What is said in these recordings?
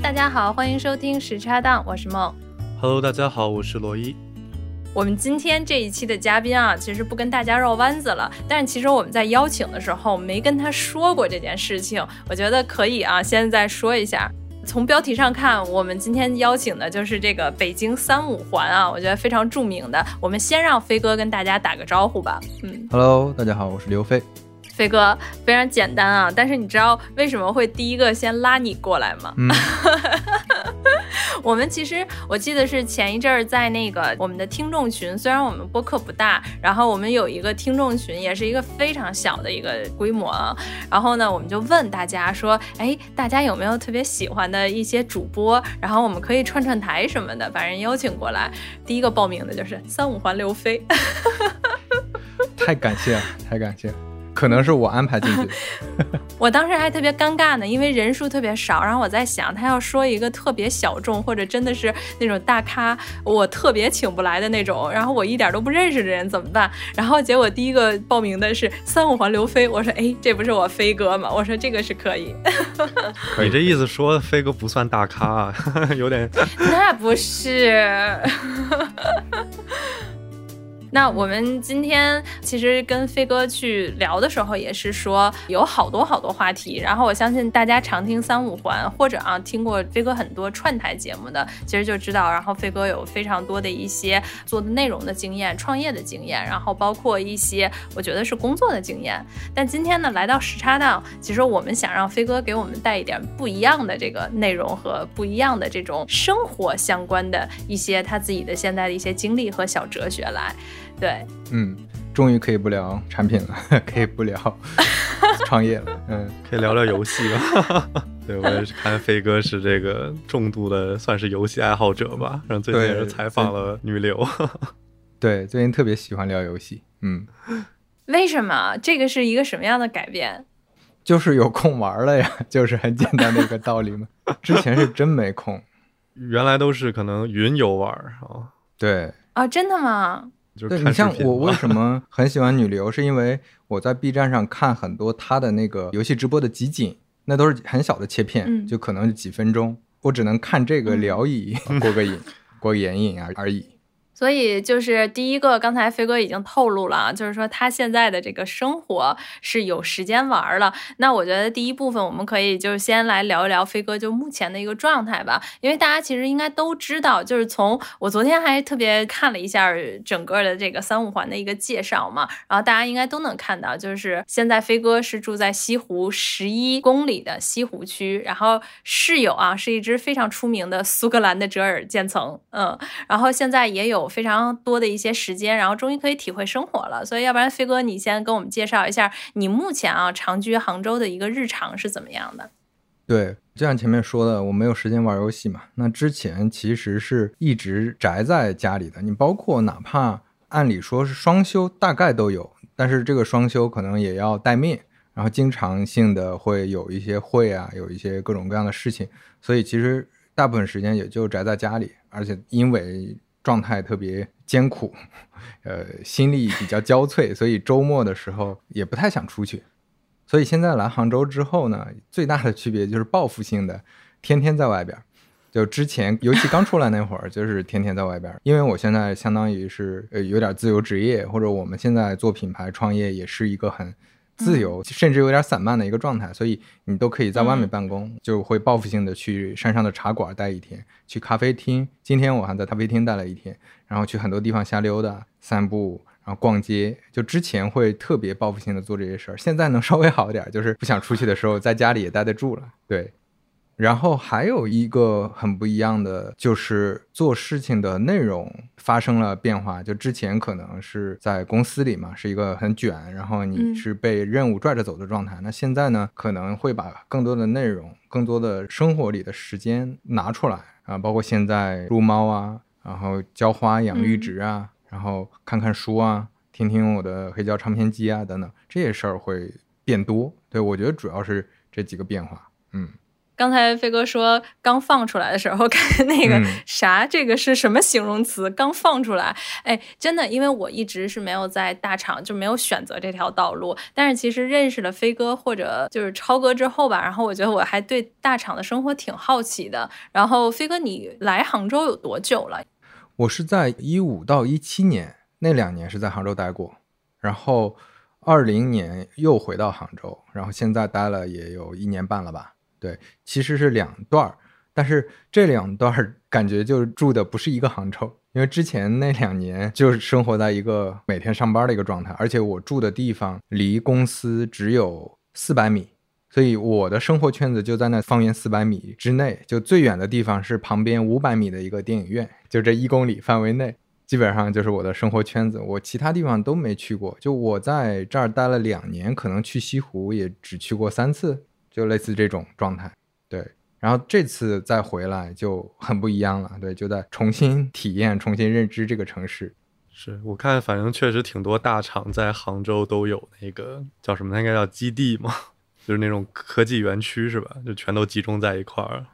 大家好，欢迎收听时差档，我是梦。Hello，大家好，我是罗伊。我们今天这一期的嘉宾啊，其实不跟大家绕弯子了，但是其实我们在邀请的时候没跟他说过这件事情，我觉得可以啊，现在说一下。从标题上看，我们今天邀请的就是这个北京三五环啊，我觉得非常著名的。我们先让飞哥跟大家打个招呼吧。嗯 Hello，大家好，我是刘飞。飞哥非常简单啊，但是你知道为什么会第一个先拉你过来吗？嗯，我们其实我记得是前一阵儿在那个我们的听众群，虽然我们播客不大，然后我们有一个听众群，也是一个非常小的一个规模啊。然后呢，我们就问大家说，哎，大家有没有特别喜欢的一些主播？然后我们可以串串台什么的，把人邀请过来。第一个报名的就是三五环刘飞。太感谢了，太感谢了，可能是我安排进去的。我当时还特别尴尬呢，因为人数特别少，然后我在想他要说一个特别小众或者真的是那种大咖，我特别请不来的那种，然后我一点都不认识的人怎么办？然后结果第一个报名的是三五环刘飞，我说哎，这不是我飞哥吗？我说这个是可以，可以你这意思说飞哥不算大咖啊，有 点那不是。那我们今天其实跟飞哥去聊的时候，也是说有好多好多话题。然后我相信大家常听三五环，或者啊听过飞哥很多串台节目的，其实就知道，然后飞哥有非常多的一些做的内容的经验、创业的经验，然后包括一些我觉得是工作的经验。但今天呢，来到时差档，其实我们想让飞哥给我们带一点不一样的这个内容和不一样的这种生活相关的一些他自己的现在的一些经历和小哲学来。对，嗯，终于可以不聊产品了，可以不聊 创业了。嗯，可以聊聊游戏了。对，我也是看飞哥是这个重度的，算是游戏爱好者吧。然后最近也是采访了女流。对，最近特别喜欢聊游戏。嗯，为什么？这个是一个什么样的改变？就是有空玩了呀，就是很简单的一个道理嘛。之前是真没空。原来都是可能云游玩啊。对。啊，真的吗？对就是你像我为什 么很喜欢女流，是因为我在 B 站上看很多她的那个游戏直播的集锦，那都是很小的切片，嗯就可能几分钟，我只能看这个聊以 过个瘾，过个眼瘾啊而已。所以就是第一个，刚才飞哥已经透露了啊，就是说他现在的这个生活是有时间玩了。那我觉得第一部分我们可以就是先来聊一聊飞哥就目前的一个状态吧，因为大家其实应该都知道，就是从我昨天还特别看了一下整个的这个三五环的一个介绍嘛，然后大家应该都能看到，就是现在飞哥是住在西湖十一公里的西湖区，然后室友啊是一只非常出名的苏格兰的折耳渐层，嗯，然后现在也有非常多的一些时间，然后终于可以体会生活了。所以，要不然飞哥，你先跟我们介绍一下你目前啊长居杭州的一个日常是怎么样的？对，就像前面说的，我没有时间玩游戏嘛。那之前其实是一直宅在家里的，你包括哪怕按理说是双休，大概都有，但是这个双休可能也要待命，然后经常性的会有一些会啊，有一些各种各样的事情，所以其实大部分时间也就宅在家里，而且因为状态特别艰苦，呃，心力比较交瘁，所以周末的时候也不太想出去。所以现在来杭州之后呢，最大的区别就是报复性的，天天在外边儿。就之前尤其刚出来那会儿，就是天天在外边儿。因为我现在相当于是呃有点自由职业，或者我们现在做品牌创业也是一个很自由，甚至有点散漫的一个状态，所以你都可以在外面办公，就会报复性的去山上的茶馆待一天，去咖啡厅。今天我还在咖啡厅待了一天，然后去很多地方瞎溜达、散步。然后逛街，就之前会特别报复性的做这些事儿，现在能稍微好一点，就是不想出去的时候，在家里也待得住了。对，然后还有一个很不一样的，就是做事情的内容发生了变化。就之前可能是在公司里嘛，是一个很卷，然后你嗯是被任务拽着走的状态。那现在呢，可能会把更多的内容、更多的生活里的时间拿出来啊，包括现在撸猫啊，然后浇花、养绿植啊。然后看看书啊，听听我的黑胶唱片机啊，等等这些事儿会变多。对我觉得主要是这几个变化。嗯，刚才飞哥说刚放出来的时候，看那个啥，这个是什么形容词？刚放出来，哎，真的，因为我一直是没有在大厂，就没有选择这条道路。但是其实认识了飞哥或者就是超哥之后吧，然后我觉得我还对大厂的生活挺好奇的。然后飞哥，你来杭州有多久了？我是在一五到一七年那两年是在杭州待过，然后二零年又回到杭州，然后现在待了也有一年半了吧。对，其实是两段儿，但是这两段儿感觉就住的不是一个杭州，因为之前那两年就是生活在一个每天上班的一个状态，而且我住的地方离公司只有四百米，所以我的生活圈子就在那方圆四百米之内，就最远的地方是旁边五百米的一个电影院，就这一公里范围内，基本上就是我的生活圈子，我其他地方都没去过，就我在这儿待了两年，可能去西湖也只去过三次。就类似这种状态，对，然后这次再回来就很不一样了，对，就在重新体验、重新认知这个城市。是我看，反正确实挺多大厂在杭州都有那个叫什么，应该叫基地嘛，就是那种科技园区是吧？就全都集中在一块儿。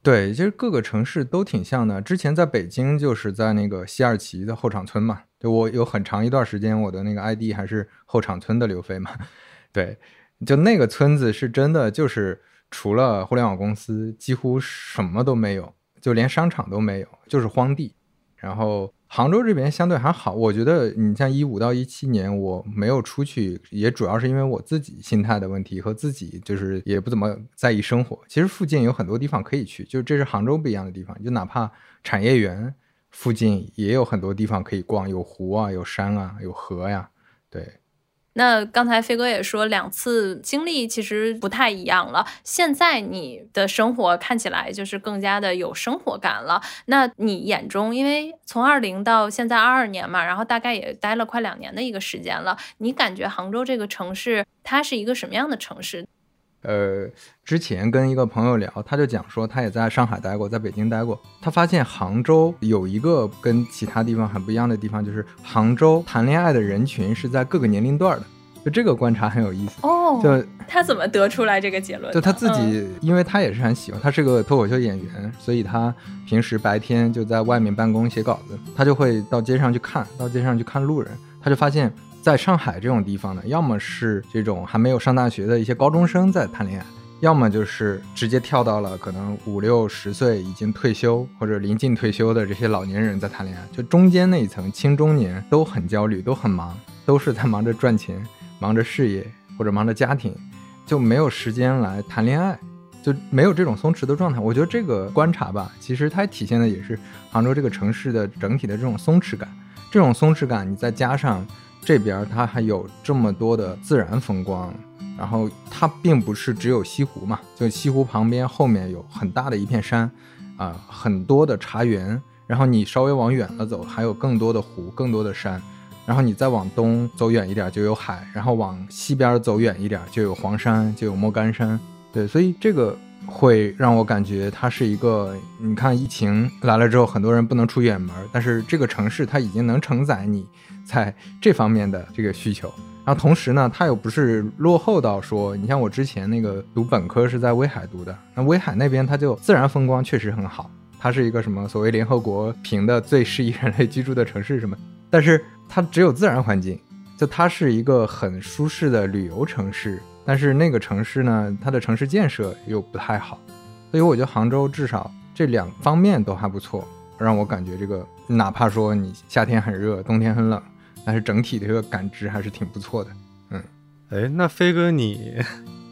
对，其实各个城市都挺像的。之前在北京就是在那个西二旗的后厂村嘛，就我有很长一段时间我的那个 ID 还是后厂村的刘飞嘛，对。就那个村子是真的，就是除了互联网公司，几乎什么都没有，就连商场都没有，就是荒地。然后杭州这边相对还好，我觉得你像一五到一七年我没有出去，也主要是因为我自己心态的问题和自己就是也不怎么在意生活。其实附近有很多地方可以去，就这是杭州不一样的地方，就哪怕产业园附近也有很多地方可以逛，有湖啊，有山啊，有河呀，对。那刚才飞哥也说，两次经历其实不太一样了。现在你的生活看起来就是更加的有生活感了。那你眼中，因为从二零到现在二二年嘛，然后大概也待了快两年的一个时间了，你感觉杭州这个城市它是一个什么样的城市？呃，之前跟一个朋友聊，他就讲说，他也在上海待过，在北京待过，他发现杭州有一个跟其他地方很不一样的地方，就是杭州谈恋爱的人群是在各个年龄段的，就这个观察很有意思哦。就他怎么得出来这个结论？就他自己，因为他也是很喜欢，他是个脱口秀演员，所以他平时白天就在外面办公写稿子，他就会到街上去看，到街上去看路人，他就发现。在上海这种地方呢，要么是这种还没有上大学的一些高中生在谈恋爱，要么就是直接跳到了可能五六十岁已经退休或者临近退休的这些老年人在谈恋爱。就中间那一层青中年都很焦虑，都很忙，都是在忙着赚钱、忙着事业或者忙着家庭，就没有时间来谈恋爱，就没有这种松弛的状态。我觉得这个观察吧，其实它体现的也是杭州这个城市的整体的这种松弛感。这种松弛感，你再加上。这边它还有这么多的自然风光，然后它并不是只有西湖嘛，就西湖旁边后面有很大的一片山，啊，很多的茶园，然后你稍微往远了走，还有更多的湖，更多的山，然后你再往东走远一点就有海，然后往西边走远一点就有黄山，就有莫干山，对，所以这个会让我感觉它是一个，你看疫情来了之后，很多人不能出远门，但是这个城市它已经能承载你。在这方面的这个需求，然后同时呢，它又不是落后到说，你像我之前那个读本科是在威海读的，那威海那边它就自然风光确实很好，它是一个什么所谓联合国评的最适宜人类居住的城市什么，但是它只有自然环境，就它是一个很舒适的旅游城市，但是那个城市呢，它的城市建设又不太好，所以我觉得杭州至少这两方面都还不错，让我感觉这个哪怕说你夏天很热，冬天很冷。但是整体的这个感知还是挺不错的，嗯，哎，那飞哥，你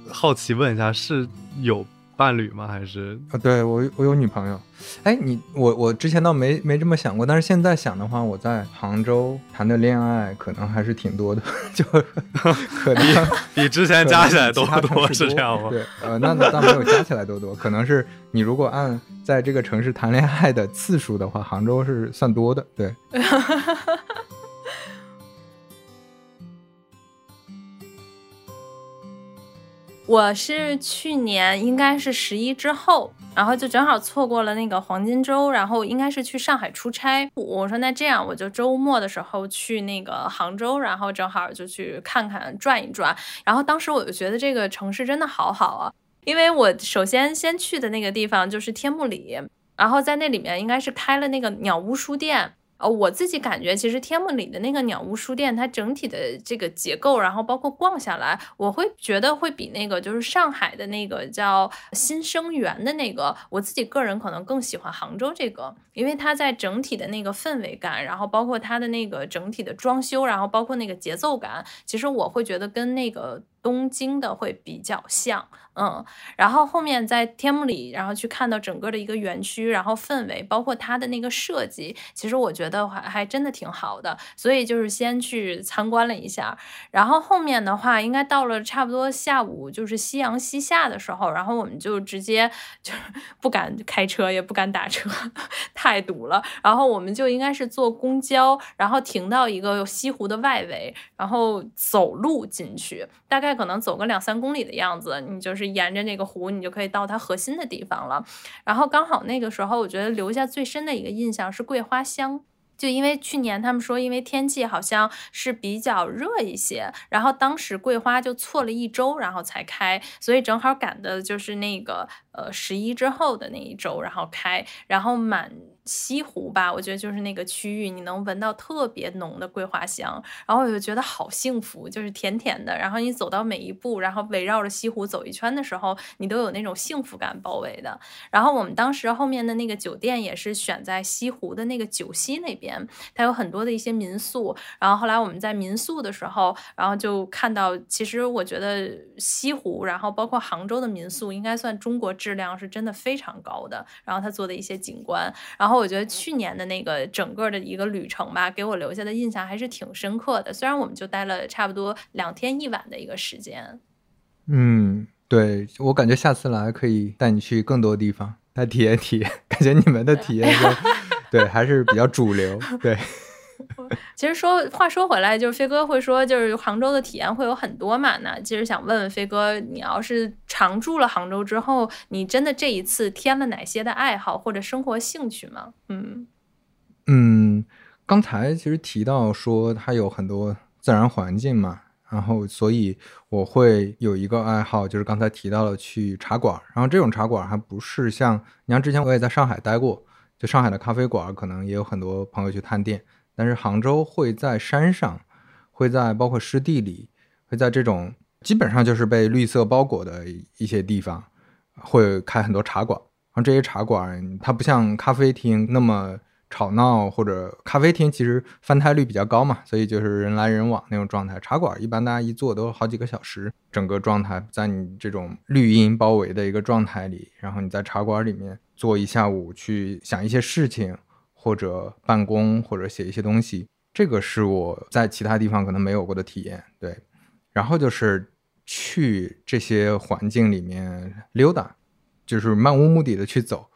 好奇问一下，是有伴侣吗？还是啊？对我，我有女朋友。哎，你我我之前倒没没这么想过，但是现在想的话，我在杭州谈的恋爱可能还是挺多的，就 可能比之前加起来多多是这样吗？对，呃，那那没有加起来多多，可能是你如果按在这个城市谈恋爱的次数的话，杭州是算多的，对。我是去年应该是十一之后，然后就正好错过了那个黄金周，然后应该是去上海出差。我说那这样我就周末的时候去那个杭州，然后正好就去看看转一转。然后当时我就觉得这个城市真的好好啊。因为我首先先去的那个地方就是天目里，然后在那里面应该是开了那个鸟屋书店。呃，我自己感觉，其实天幕里的那个鸟屋书店，它整体的这个结构，然后包括逛下来，我会觉得会比那个就是上海的那个叫新生源的那个，我自己个人可能更喜欢杭州这个，因为它在整体的那个氛围感，然后包括它的那个整体的装修，然后包括那个节奏感，其实我会觉得跟那个。东京的会比较像，嗯，然后后面在天幕里，然后去看到整个的一个园区，然后氛围，包括它的那个设计，其实我觉得还还真的挺好的，所以就是先去参观了一下，然后后面的话，应该到了差不多下午，就是夕阳西下的时候，然后我们就直接就是 不敢开车，也不敢打车，太堵了，然后我们就应该是坐公交，然后停到一个西湖的外围，然后走路进去，大概。可能走个两三公里的样子，你就是沿着那个湖，你就可以到它核心的地方了。然后刚好那个时候，我觉得留下最深的一个印象是桂花香，就因为去年他们说，因为天气好像是比较热一些，然后当时桂花就错了一周，然后才开，所以正好赶的就是那个呃十一之后的那一周，然后开，然后满。西湖吧，我觉得就是那个区域，你能闻到特别浓的桂花香，然后我就觉得好幸福，就是甜甜的。然后你走到每一步，然后围绕着西湖走一圈的时候，你都有那种幸福感包围的。然后我们当时后面的那个酒店也是选在西湖的那个九溪那边，它有很多的一些民宿。然后后来我们在民宿的时候，然后就看到，其实我觉得西湖，然后包括杭州的民宿，应该算中国质量是真的非常高的。然后他做的一些景观，然后。然后我觉得去年的那个整个的一个旅程吧，给我留下的印象还是挺深刻的。虽然我们就待了差不多两天一晚的一个时间。嗯，对我感觉下次来可以带你去更多地方，来体验体验。感觉你们的体验 对还是比较主流，对。其实说话说回来，就是飞哥会说，就是杭州的体验会有很多嘛。那其实想问问飞哥，你要是常住了杭州之后，你真的这一次添了哪些的爱好或者生活兴趣吗？嗯嗯，刚才其实提到说它有很多自然环境嘛，然后所以我会有一个爱好，就是刚才提到了去茶馆，然后这种茶馆还不是像你像之前我也在上海待过，就上海的咖啡馆，可能也有很多朋友去探店。但是杭州会在山上，会在包括湿地里，会在这种基本上就是被绿色包裹的一些地方，会开很多茶馆。然后这些茶馆它不像咖啡厅那么吵闹，或者咖啡厅其实翻台率比较高嘛，所以就是人来人往那种状态。茶馆一般大家一坐都好几个小时，整个状态在你这种绿荫包围的一个状态里，然后你在茶馆里面坐一下午，去想一些事情。或者办公，或者写一些东西，这个是我在其他地方可能没有过的体验。对，然后就是去这些环境里面溜达，就是漫无目的的去走。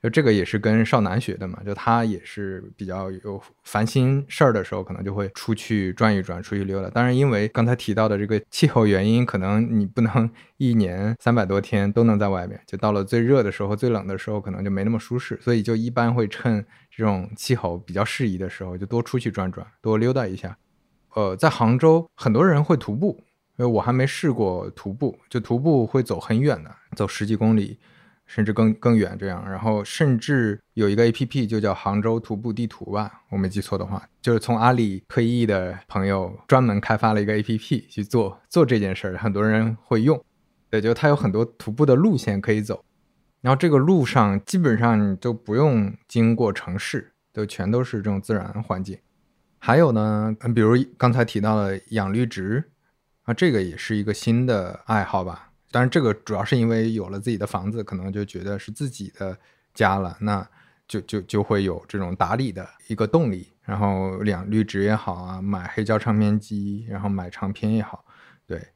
就这个也是跟少南学的嘛，就他也是比较有烦心事儿的时候，可能就会出去转一转，出去溜达。当然，因为刚才提到的这个气候原因，可能你不能一年三百多天都能在外面，就到了最热的时候、最冷的时候，可能就没那么舒适。所以就一般会趁这种气候比较适宜的时候，就多出去转转，多溜达一下。呃，在杭州，很多人会徒步，因为我还没试过徒步，就徒步会走很远的，走十几公里。甚至更更远这样，然后甚至有一个 A P P 就叫杭州徒步地图吧，我没记错的话，就是从阿里退役的朋友专门开发了一个 A P P 去做做这件事儿，很多人会用。也就它有很多徒步的路线可以走，然后这个路上基本上你就不用经过城市，就全都是这种自然环境。还有呢，嗯比如刚才提到的养绿植啊，这个也是一个新的爱好吧。当然，这个主要是因为有了自己的房子，可能就觉得是自己的家了，那就就就会有这种打理的一个动力。然后养绿植也好啊，买黑胶唱片机，然后买唱片也好，对。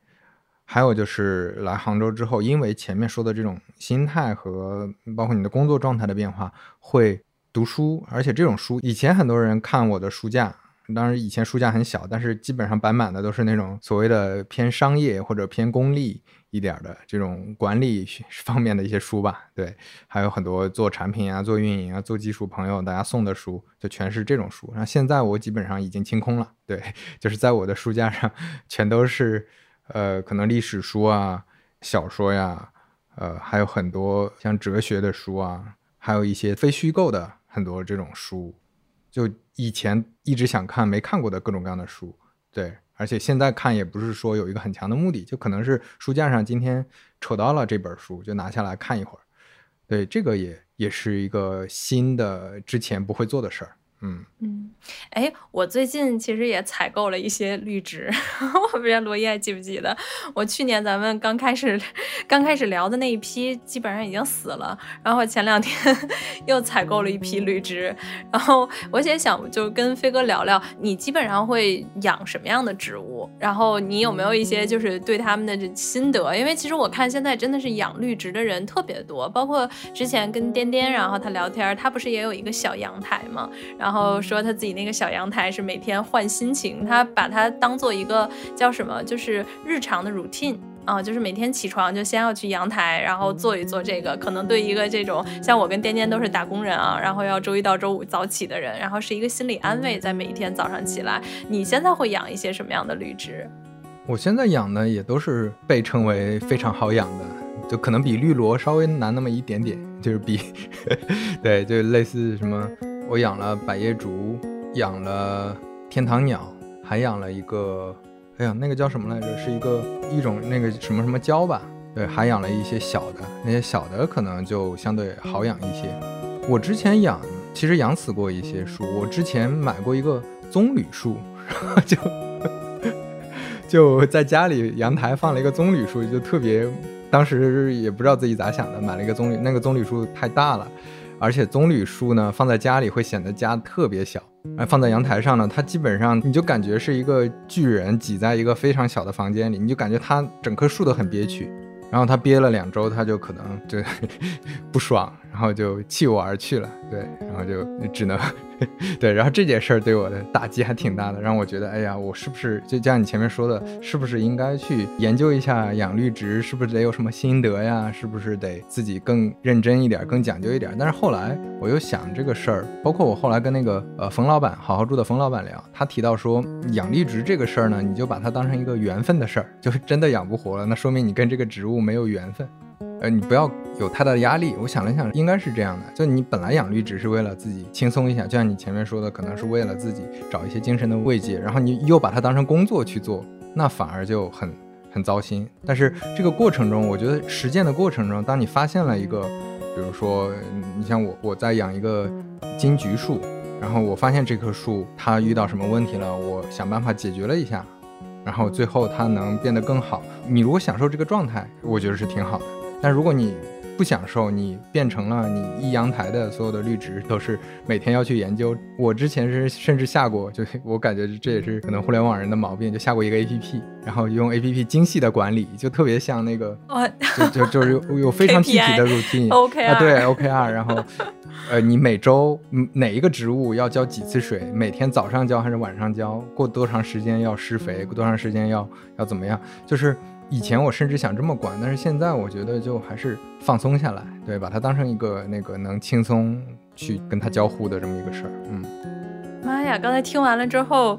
还有就是来杭州之后，因为前面说的这种心态和包括你的工作状态的变化，会读书，而且这种书以前很多人看我的书架。当然，以前书架很小，但是基本上摆满的都是那种所谓的偏商业或者偏功利一点的这种管理方面的一些书吧。对，还有很多做产品啊、做运营啊、做技术朋友大家送的书，就全是这种书。然后现在我基本上已经清空了，对，就是在我的书架上全都是呃，可能历史书啊、小说呀，呃，还有很多像哲学的书啊，还有一些非虚构的很多这种书，就以前一直想看没看过的各种各样的书，对，而且现在看也不是说有一个很强的目的，就可能是书架上今天瞅到了这本书就拿下来看一会儿，对，这个也也是一个新的之前不会做的事儿。嗯嗯，哎，我最近其实也采购了一些绿植，我不知道罗伊还记不记得，我去年咱们刚开始刚开始聊的那一批基本上已经死了，然后前两天 又采购了一批绿植，然后我也想就跟飞哥聊聊，你基本上会养什么样的植物，然后你有没有一些就是对他们的这心得？因为其实我看现在真的是养绿植的人特别多，包括之前跟颠颠，然后他聊天，他不是也有一个小阳台嘛，然后。然后说他自己那个小阳台是每天换心情，他把它当做一个叫什么，就是日常的 routine 啊，就是每天起床就先要去阳台，然后做一做这个。可能对一个这种像我跟颠颠都是打工人啊，然后要周一到周五早起的人，然后是一个心理安慰，在每一天早上起来。你现在会养一些什么样的绿植？我现在养的也都是被称为非常好养的，就可能比绿萝稍微难那么一点点，就是比 对，就类似什么。我养了百叶竹，养了天堂鸟，还养了一个，哎呀，那个叫什么来着？是一个一种那个什么什么椒吧？对，还养了一些小的，那些小的可能就相对好养一些。我之前养，其实养死过一些树。我之前买过一个棕榈树，就就在家里阳台放了一个棕榈树，就特别，当时也不知道自己咋想的，买了一个棕榈，那个棕榈树太大了。而且棕榈树呢，放在家里会显得家特别小，哎，放在阳台上呢，它基本上你就感觉是一个巨人挤在一个非常小的房间里，你就感觉它整棵树都很憋屈。然后它憋了两周，它就可能就 不爽，然后就弃我而去了。对，然后就只能 对，然后这件事儿对我的打击还挺大的，让我觉得，哎呀，我是不是就像你前面说的，是不是应该去研究一下养绿植，是不是得有什么心得呀？是不是得自己更认真一点，更讲究一点？但是后来我又想这个事儿，包括我后来跟那个呃冯老板好好住的冯老板聊，他提到说，养绿植这个事儿呢，你就把它当成一个缘分的事儿，就是真的养不活了，那说明你跟这个植物。没有缘分，呃，你不要有太大的压力。我想了想，应该是这样的，就你本来养绿植是为了自己轻松一下，就像你前面说的，可能是为了自己找一些精神的慰藉，然后你又把它当成工作去做，那反而就很很糟心。但是这个过程中，我觉得实践的过程中，当你发现了一个，比如说你像我，我在养一个金桔树，然后我发现这棵树它遇到什么问题了，我想办法解决了一下。然后最后它能变得更好。你如果享受这个状态，我觉得是挺好的。但如果你不享受，你变成了你一阳台的所有的绿植都是每天要去研究。我之前是 甚至下过，就我感觉这也是可能互联网人的毛病，就下过一个 A P P，然后用 A P P 精细的管理，就特别像那个，就就就是有有非常具体的 routine，啊。对 O K R，然后呃你每周哪一个植物要浇几次水，每天早上浇还是晚上浇，过多长时间要施肥，过多长时间要要怎么样，就是。以前我甚至想这么管，但是现在我觉得就还是放松下来，对，把它当成一个那个能轻松去跟他交互的这么一个事儿。嗯，妈呀，刚才听完了之后。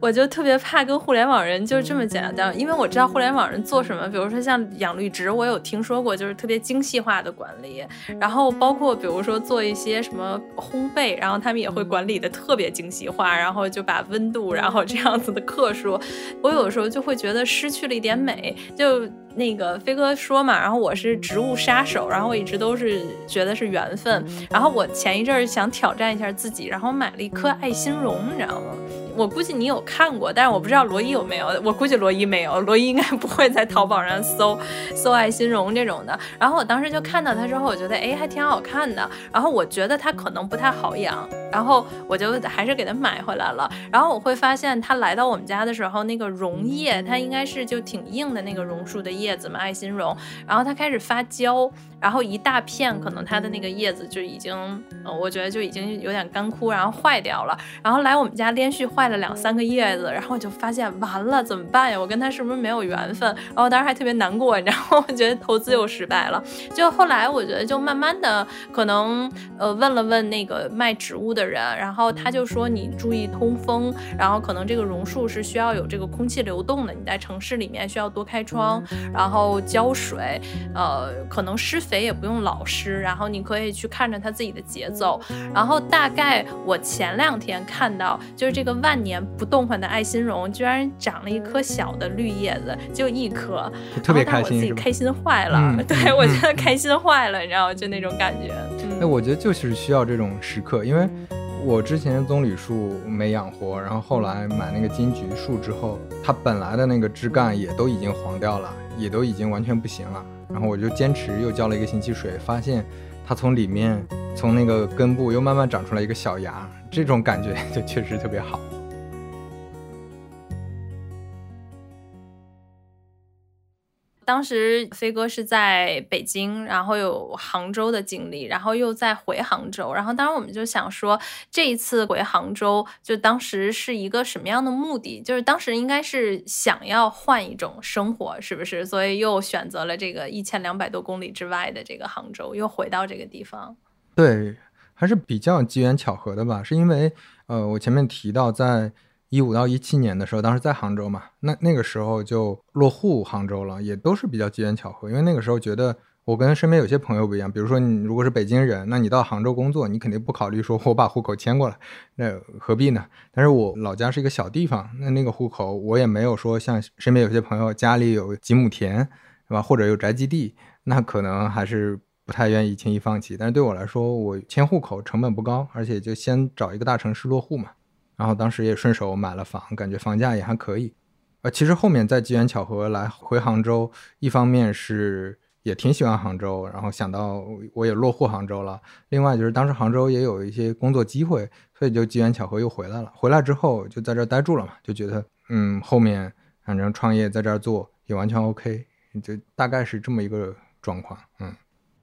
我就特别怕跟互联网人就这么简单，因为我知道互联网人做什么，比如说像养绿植，我有听说过，就是特别精细化的管理，然后包括比如说做一些什么烘焙，然后他们也会管理的特别精细化，然后就把温度，然后这样子的克数，我有的时候就会觉得失去了一点美。就那个飞哥说嘛，然后我是植物杀手，然后我一直都是觉得是缘分，然后我前一阵儿想挑战一下自己，然后买了一颗爱心榕，你知道吗？我估计你有看过，但是我不知道罗伊有没有。我估计罗伊没有，罗伊应该不会在淘宝上搜搜爱心榕这种的。然后我当时就看到它之后，我觉得哎还挺好看的。然后我觉得它可能不太好养，然后我就还是给它买回来了。然后我会发现它来到我们家的时候，那个榕叶它应该是就挺硬的那个榕树的叶子嘛，爱心榕。然后它开始发焦，然后一大片可能它的那个叶子就已经，我觉得就已经有点干枯，然后坏掉了。然后来我们家连续。坏了两三个叶子，然后我就发现完了怎么办呀？我跟他是不是没有缘分？然后当时还特别难过，你知道吗？我觉得投资又失败了。就后来我觉得就慢慢的可能呃问了问那个卖植物的的人，然后他就说你注意通风，然后可能这个榕树是需要有这个空气流动的，你在城市里面需要多开窗，然后浇水，呃，可能施肥也不用老施，然后你可以去看着它自己的节奏。然后大概我前两天看到，就是这个万年不动换的爱心榕居然长了一颗小的绿叶子，就一颗，特别开心我自？己开心坏了，嗯 对嗯我觉嗯得开心坏了，你知道吗？就那种感觉。嗯哎，我觉得就是需要这种时刻，因为我之前棕榈树没养活，然后后来买那个金桔树之后，它本来的那个枝干也都已经黄掉了，也都已经完全不行了。然后我就坚持又浇了一个星期水，发现它从里面从那个根部又慢慢长出来一个小芽，这种感觉 就确实特别好。当时飞哥是在北京，然后有杭州的经历，然后又再回杭州，然后当时我们就想说，这一次回杭州，就当时是一个什么样的目的？就是当时应该是想要换一种生活，是不是？所以又选择了这个一千两百多公里之外的这个杭州，又回到这个地方。对，还是比较机缘巧合的吧，是因为呃，我前面提到在一五到一七年的时候，当时在杭州嘛，那那个时候就落户杭州了，也都是比较机缘巧合，因为那个时候觉得。我跟身边有些朋友不一样，比如说你如果是北京人，那你到杭州工作，你肯定不考虑说我把户口迁过来，那何必呢？但是我老家是一个小地方，那那个户口我也没有说像身边有些朋友家里有几亩田，是吧？或者有宅基地，那可能还是不太愿意轻易放弃。但是对我来说，我迁户口成本不高，而且就先找一个大城市落户嘛。然后当时也顺手买了房，感觉房价也还可以。呃，其实后面再机缘巧合来回杭州，一方面是也挺喜欢杭州，然后想到我也落户杭州了。另外就是当时杭州也有一些工作机会，所以就机缘巧合又回来了。回来之后就在这儿待住了嘛，就觉得嗯，后面反正创业在这儿做也完全 OK，就大概是这么一个状况。嗯。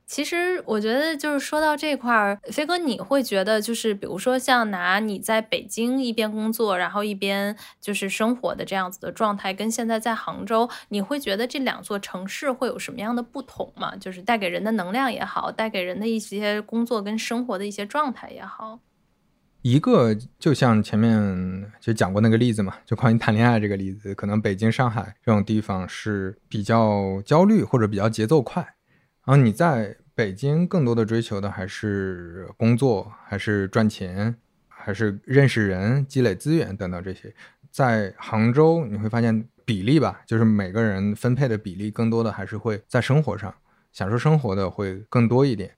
其实我觉得，就是说到这块儿，飞哥，你会觉得，就是比如说像拿你在北京一边工作，然后一边就是生活的这样子的状态，跟现在在杭州，你会觉得这两座城市会有什么样的不同吗？就是带给人的能量也好，带给人的一些工作跟生活的一些状态也好。一个就像前面就讲过那个例子嘛，就关于谈恋爱这个例子，可能北京、上海这种地方是比较焦虑或者比较节奏快，然后你在北京更多的追求的还是工作，还是赚钱，还是认识人、积累资源等等这些。在杭州你会发现比例吧，就是每个人分配的比例更多的还是会在生活上享受生活的会更多一点。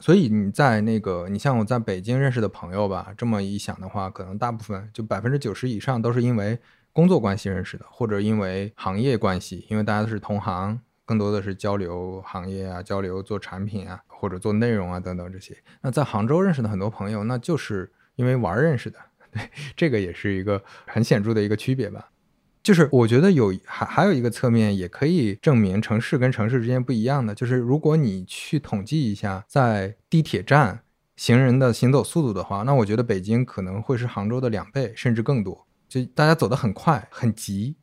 所以你在那个，你像我在北京认识的朋友吧，这么一想的话，可能大部分就百分之九十以上都是因为工作关系认识的，或者因为行业关系，因为大家都是同行，更多的是交流行业啊，交流做产品啊，或者做内容啊等等这些。那在杭州认识的很多朋友，那就是因为玩儿认识的，对，这个也是一个很显著的一个区别吧。就是我觉得有还还有一个侧面也可以证明城市跟城市之间不一样的，就是如果你去统计一下在地铁站行人的行走速度的话，那我觉得北京可能会是杭州的两倍甚至更多，就大家走得很快很急。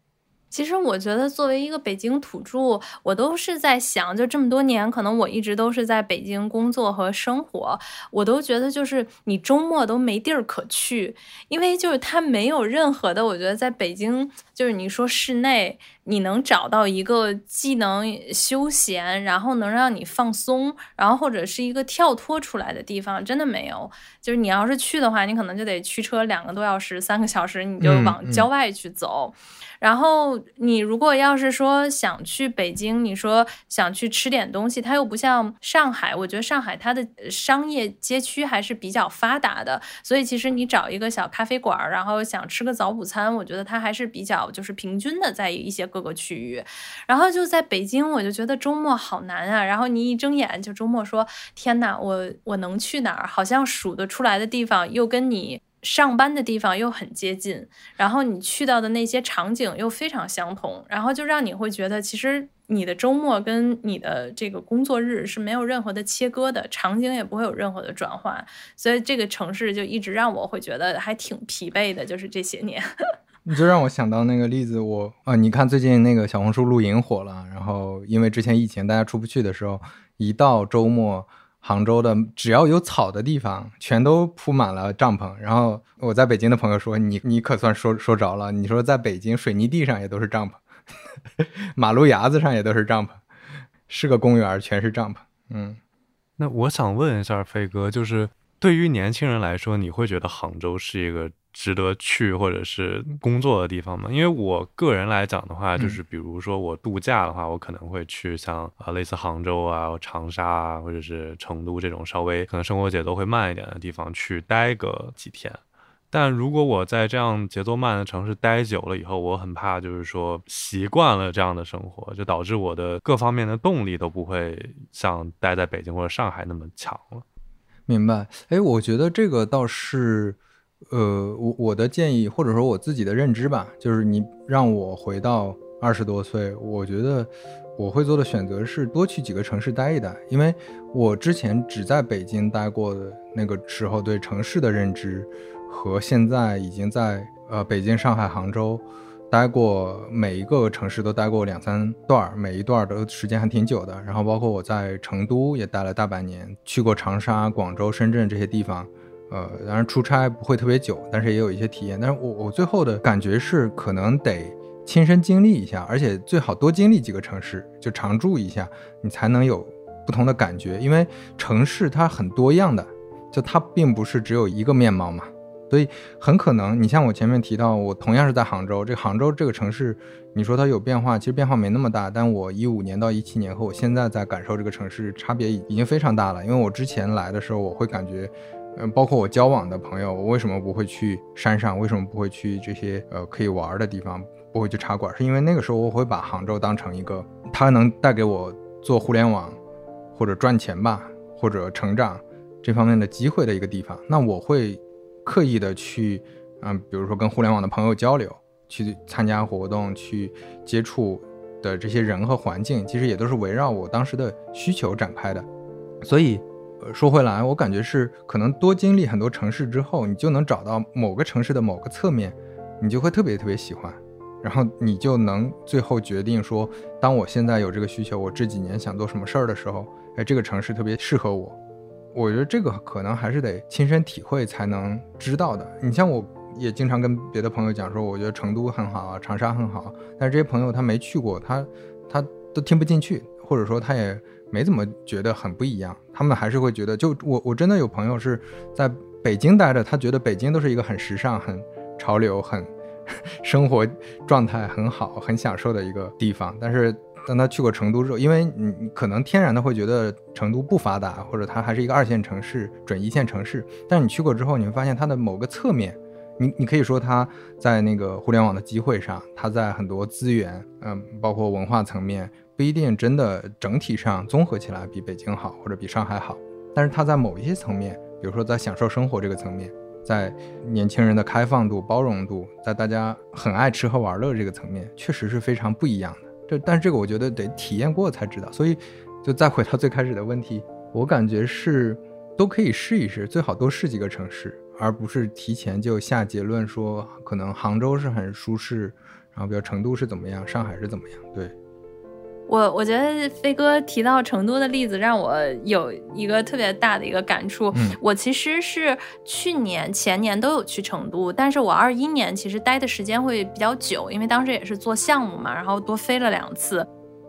其实我觉得，作为一个北京土著，我都是在想，就这么多年，可能我一直都是在北京工作和生活，我都觉得就是你周末都没地儿可去，因为就是它没有任何的，我觉得在北京，就是你说室内，你能找到一个既能休闲，然后能让你放松，然后或者是一个跳脱出来的地方，真的没有。就是你要是去的话，你可能就得驱车两个多小时、三个小时，你就嗯往嗯郊外去走。然后你如果要是说想去北京，你说想去吃点东西，它又不像上海，我觉得上海它的商业街区还是比较发达的，所以其实你找一个小咖啡馆儿，然后想吃个早午餐，我觉得它还是比较就是平均的在一些各个区域。然后就在北京，我就觉得周末好难啊。然后你一睁眼就周末说，天哪，我我能去哪儿？好像数得出来的地方又跟你。上班的地方又很接近，然后你去到的那些场景又非常相同，然后就让你会觉得，其实你的周末跟你的这个工作日是没有任何的切割的，场景也不会有任何的转换，所以这个城市就一直让我会觉得还挺疲惫的，就是这些年。你就让我想到那个例子，我啊，你看最近那个小红书露营火了，然后因为之前疫情大家出不去的时候，一到周末，杭州的只要有草的地方，全都铺满了帐篷。然后我在北京的朋友说：“你你可算说说着了。你说在北京水泥地上也都是帐篷，马路牙子上也都是帐篷，是个公园，全是帐篷。”嗯，那我想问一下飞哥，就是对于年轻人来说，你会觉得杭州是一个？值得去或者是工作的地方吗？因为我个人来讲的话，就是比如说我度假的话，我可能会去像啊类似杭州啊、长沙啊，或者是成都这种稍微可能生活节奏会慢一点的地方去待个几天。但如果我在这样节奏慢的城市待久了以后，我很怕就是说习惯了这样的生活，就导致我的各方面的动力都不会像待在北京或者上海那么强了。明白？哎，我觉得这个倒是。呃，我我的建议或者说我自己的认知吧，就是你让我回到二十多岁，我觉得我会做的选择是多去几个城市待一待，因为我之前只在北京待过的那个时候，对城市的认知和现在已经在呃北京、上海、杭州待过每一个城市都待过两三段，每一段的时间还挺久的。然后包括我在成都也待了大半年，去过长沙、广州、深圳这些地方。呃，当然出差不会特别久，但是也有一些体验。但是我我最后的感觉是，可能得亲身经历一下，而且最好多经历几个城市，就常住一下，你才能有不同的感觉。因为城市它很多样的，就它并不是只有一个面貌嘛。所以很可能，你像我前面提到，我同样是在杭州，这杭州这个城市，你说它有变化，其实变化没那么大。但我一五年到一七年和我现在在感受这个城市差别已经非常大了。因为我之前来的时候，我会感觉。嗯，包括我交往的朋友，我为什么不会去山上？为什么不会去这些呃可以玩的地方？不会去茶馆？是因为那个时候我会把杭州当成一个它能带给我做互联网或者赚钱吧，或者成长这方面的机会的一个地方。那我会刻意的去，嗯，比如说跟互联网的朋友交流，去参加活动，去接触的这些人和环境，其实也都是围绕我当时的需求展开的，所以。说回来，我感觉是可能多经历很多城市之后，你就能找到某个城市的某个侧面，你就会特别特别喜欢，然后你就能最后决定说，当我现在有这个需求，我这几年想做什么事儿的时候，哎，这个城市特别适合我。我觉得这个可能还是得亲身体会才能知道的。你像我也经常跟别的朋友讲说，我觉得成都很好啊，长沙很好，但是这些朋友他没去过，他他都听不进去，或者说他也。没怎么觉得很不一样，他们还是会觉得，就我我真的有朋友是在北京待着，他觉得北京都是一个很时尚、很潮流、很 生活状态很好、很享受的一个地方。但是当他去过成都之后，因为你可能天然的会觉得成都不发达，或者它还是一个二线城市、准一线城市。但是你去过之后，你会发现它的某个侧面，你你可以说它在那个互联网的机会上，它在很多资源，嗯，包括文化层面。不一定真的整体上综合起来比北京好或者比上海好，但是它在某一些层面，比如说在享受生活这个层面，在年轻人的开放度、包容度，在大家很爱吃喝玩乐这个层面，确实是非常不一样的。这但是这个我觉得得体验过才知道。所以就再回到最开始的问题，我感觉是都可以试一试，最好多试几个城市，而不是提前就下结论说可能杭州是很舒适，然后比如成都是怎么样，上海是怎么样，对。我我觉得飞哥提到成都的例子，让我有一个特别大的一个感触。我其实是去年、前年都有去成都，但是我二一年其实待的时间会比较久，因为当时也是做项目嘛，然后多飞了两次。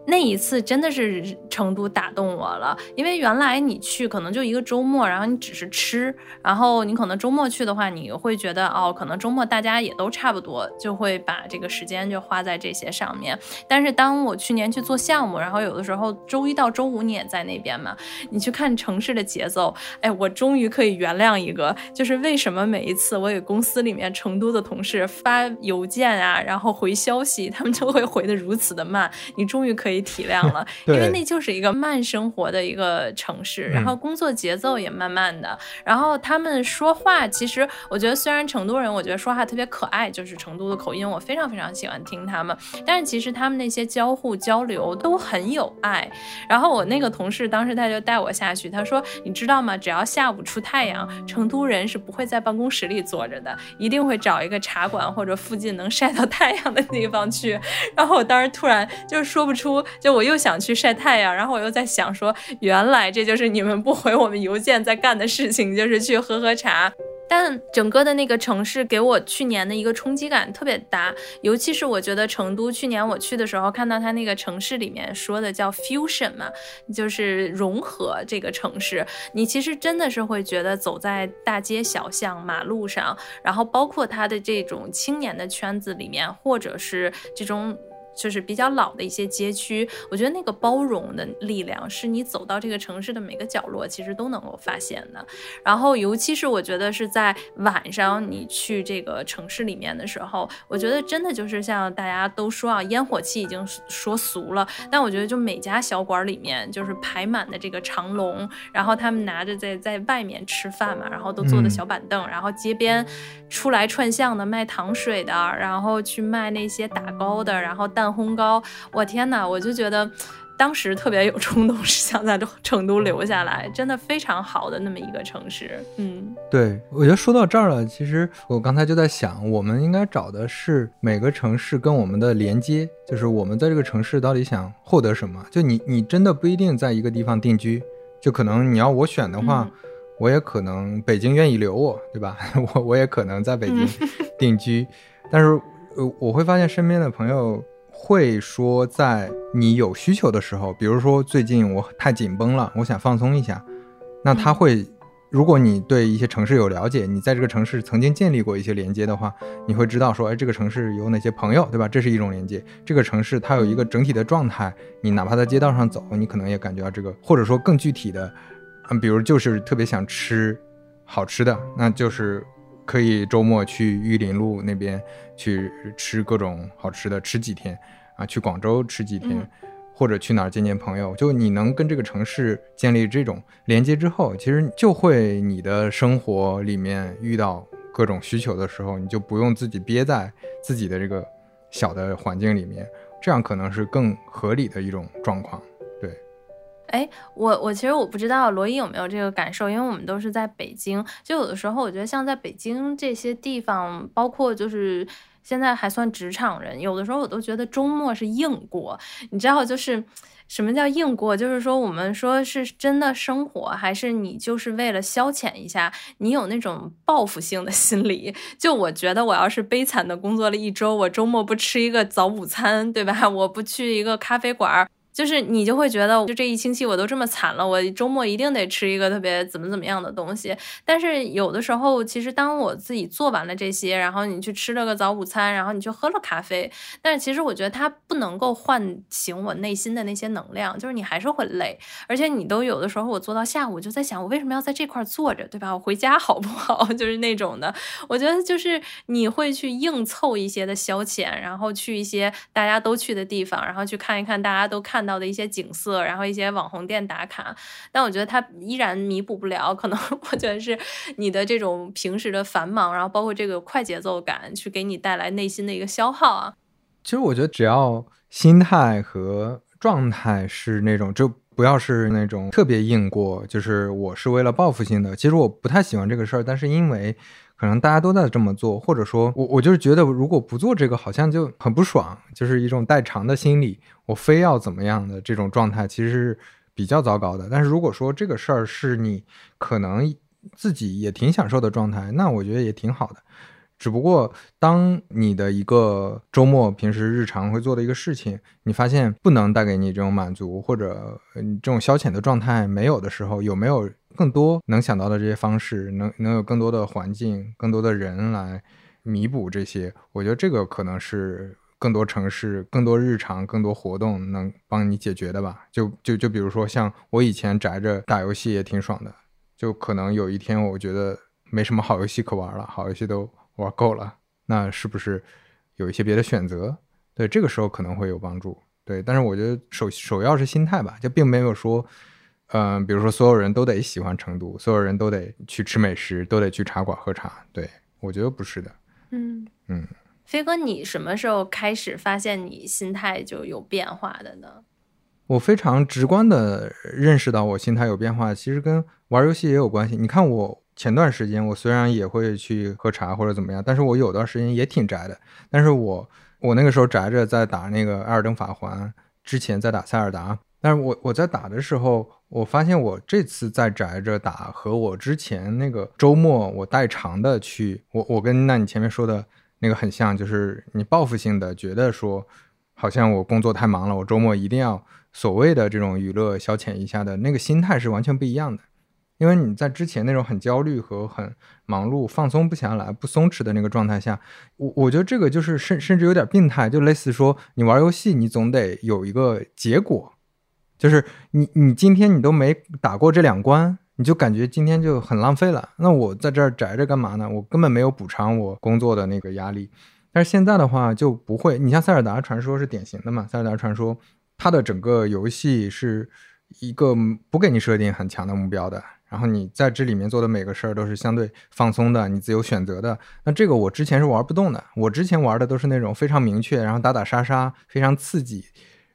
那一次真的是成都打动我了，因为原来你去可能就一个周末，然后你只是吃，然后你可能周末去的话，你会觉得哦，可能周末大家也都差不多，就会把这个时间就花在这些上面。但是当我去年去做项目，然后有的时候周一到周五你也在那边嘛，你去看城市的节奏，哎，我终于可以原谅一个，就是为什么每一次我给公司里面成都的同事发邮件啊，然后回消息，他们就会回的如此的慢，你终于可以。体谅了，因为那就是一个慢生活的一个城市，然后工作节奏也慢慢的，然后他们说话，其实我觉得虽然成都人，我觉得说话特别可爱，就是成都的口音，我非常非常喜欢听他们，但是其实他们那些交互交流都很有爱。然后我那个同事当时他就带我下去，他说你知道吗？只要下午出太阳，成都人是不会在办公室里坐着的，一定会找一个茶馆或者附近能晒到太阳的地方去。然后我当时突然就是说不出。就我又想去晒太阳，然后我又在想说，原来这就是你们不回我们邮件在干的事情，就是去喝喝茶。但整个的那个城市给我去年的一个冲击感特别大，尤其是我觉得成都去年我去的时候，看到它那个城市里面说的叫 fusion 嘛，就是融合这个城市，你其实真的是会觉得走在大街小巷、马路上，然后包括它的这种青年的圈子里面，或者是这种。就是比较老的一些街区，我觉得那个包容的力量是你走到这个城市的每个角落，其实都能够发现的。然后，尤其是我觉得是在晚上你去这个城市里面的时候，我觉得真的就是像大家都说啊，烟火气已经说俗了，但我觉得就每家小馆里面就是排满的这个长龙，然后他们拿着在在外面吃饭嘛，然后都坐的小板凳，然后街边出来串巷的卖糖水的，然后去卖那些打糕的，然后蛋。烘糕，我天哪！我就觉得当时特别有冲动，是想在成都留下来，真的非常好的那么一个城市。嗯，对，我觉得说到这儿了，其实我刚才就在想，我们应该找的是每个城市跟我们的连接，就是我们在这个城市到底想获得什么。就你，你真的不一定在一个地方定居，就可能你要我选的话，我也可能北京愿意留我，对吧？我我也可能在北京 定居，但是呃，我会发现身边的朋友。会说，在你有需求的时候，比如说最近我太紧绷了，我想放松一下，那他会，如果你对一些城市有了解，你在这个城市曾经建立过一些连接的话，你会知道说，哎，这个城市有哪些朋友，对吧？这是一种连接。这个城市它有一个整体的状态，你哪怕在街道上走，你可能也感觉到这个，或者说更具体的，嗯，比如就是特别想吃好吃的，那就是可以周末去玉林路那边去吃各种好吃的，吃几天。啊，去广州吃几天，或者去哪儿见见朋友，就你能跟这个城市建立这种连接之后，其实就会你的生活里面遇到各种需求的时候，你就不用自己憋在自己的这个小的环境里面，这样可能是更合理的一种状况。哎，我我其实我不知道罗伊有没有这个感受，因为我们都是在北京，就有的时候我觉得像在北京这些地方，包括就是。现在还算职场人，有的时候我都觉得周末是硬过。你知道，就是什么叫硬过？就是说，我们说是真的生活，还是你就是为了消遣一下？你有那种报复性的心理。就我觉得，我要是悲惨的工作了一周，我周末不吃一个早午餐，对吧？我不去一个咖啡馆。就是你就会觉得，就这一星期我都这么惨了，我周末一定得吃一个特别怎么怎么样的东西。但是有的时候，其实当我自己做完了这些，然后你去吃了个早午餐，然后你去喝了咖啡，但是其实我觉得它不能够唤醒我内心的那些能量，就是你还是会累，而且你都有的时候我做到下午就在想，我为什么要在这块坐着，对吧？我回家好不好？就是那种的，我觉得就是你会去硬凑一些的消遣，然后去一些大家都去的地方，然后去看一看大家都看。到的一些景色，然后一些网红店打卡，但我觉得它依然弥补不了。可能 我觉得是你的这种平时的繁忙，然后包括这个快节奏感，去给你带来内心的一个消耗啊。其实我觉得只要心态和状态是那种，就不要是那种特别硬过，就是我是为了报复性的。其实我不太喜欢这个事儿，但是因为。可能大家都在这么做，或者说我我就是觉得，如果不做这个，好像就很不爽，就是一种代偿的心理。我非要怎么样的这种状态，其实是比较糟糕的。但是如果说这个事儿是你可能自己也挺享受的状态，那我觉得也挺好的。只不过，当你的一个周末、平时日常会做的一个事情，你发现不能带给你这种满足，或者你这种消遣的状态没有的时候，有没有更多能想到的这些方式，能能有更多的环境、更多的人来弥补这些？我觉得这个可能是更多城市、更多日常、更多活动能帮你解决的吧。就就就比如说，像我以前宅着打游戏也挺爽的，就可能有一天我觉得没什么好游戏可玩了，好游戏都。玩够了，那是不是有一些别的选择？对，这个时候可能会有帮助。对，但是我觉得首首要是心态吧，就并没有说，嗯，比如说所有人都得喜欢成都，所有人都得去吃美食，都得去茶馆喝茶。对我觉得不是的。嗯嗯，飞哥，你什么时候开始发现你心态就有变化的呢？我非常直观的认识到我心态有变化，其实跟玩游戏也有关系。你看我。前段时间我虽然也会去喝茶或者怎么样，但是我有段时间也挺宅的。但是我我那个时候宅着在打那个《艾尔登法环》，之前在打塞尔达，但是我我在打的时候，我发现我这次在宅着打和我之前那个周末我代偿的去，我我跟那你前面说的那个很像，就是你报复性的觉得说，好像我工作太忙了，我周末一定要所谓的这种娱乐消遣一下的那个心态是完全不一样的。因为你在之前那种很焦虑和很忙碌、放松不下来、不松弛的那个状态下，我我觉得这个就是甚甚至有点病态，就类似说你玩游戏，你总得有一个结果，就是你你今天你都没打过这两关，你就感觉今天就很浪费了。那我在这儿宅着干嘛呢？我根本没有补偿我工作的那个压力。但是现在的话就不会，你像塞尔达传说是典型的嘛？塞尔达传说它的整个游戏是一个不给你设定很强的目标的。然后你在这里面做的每个事儿都是相对放松的，你自由选择的。那这个我之前是玩不动的，我之前玩的都是那种非常明确，然后打打杀杀，非常刺激，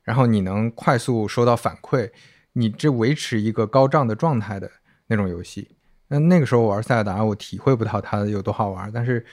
然后你能快速收到反馈，你这维持一个高涨的状态的那种游戏。那那个时候玩塞尔达，我体会不到它有多好玩。但是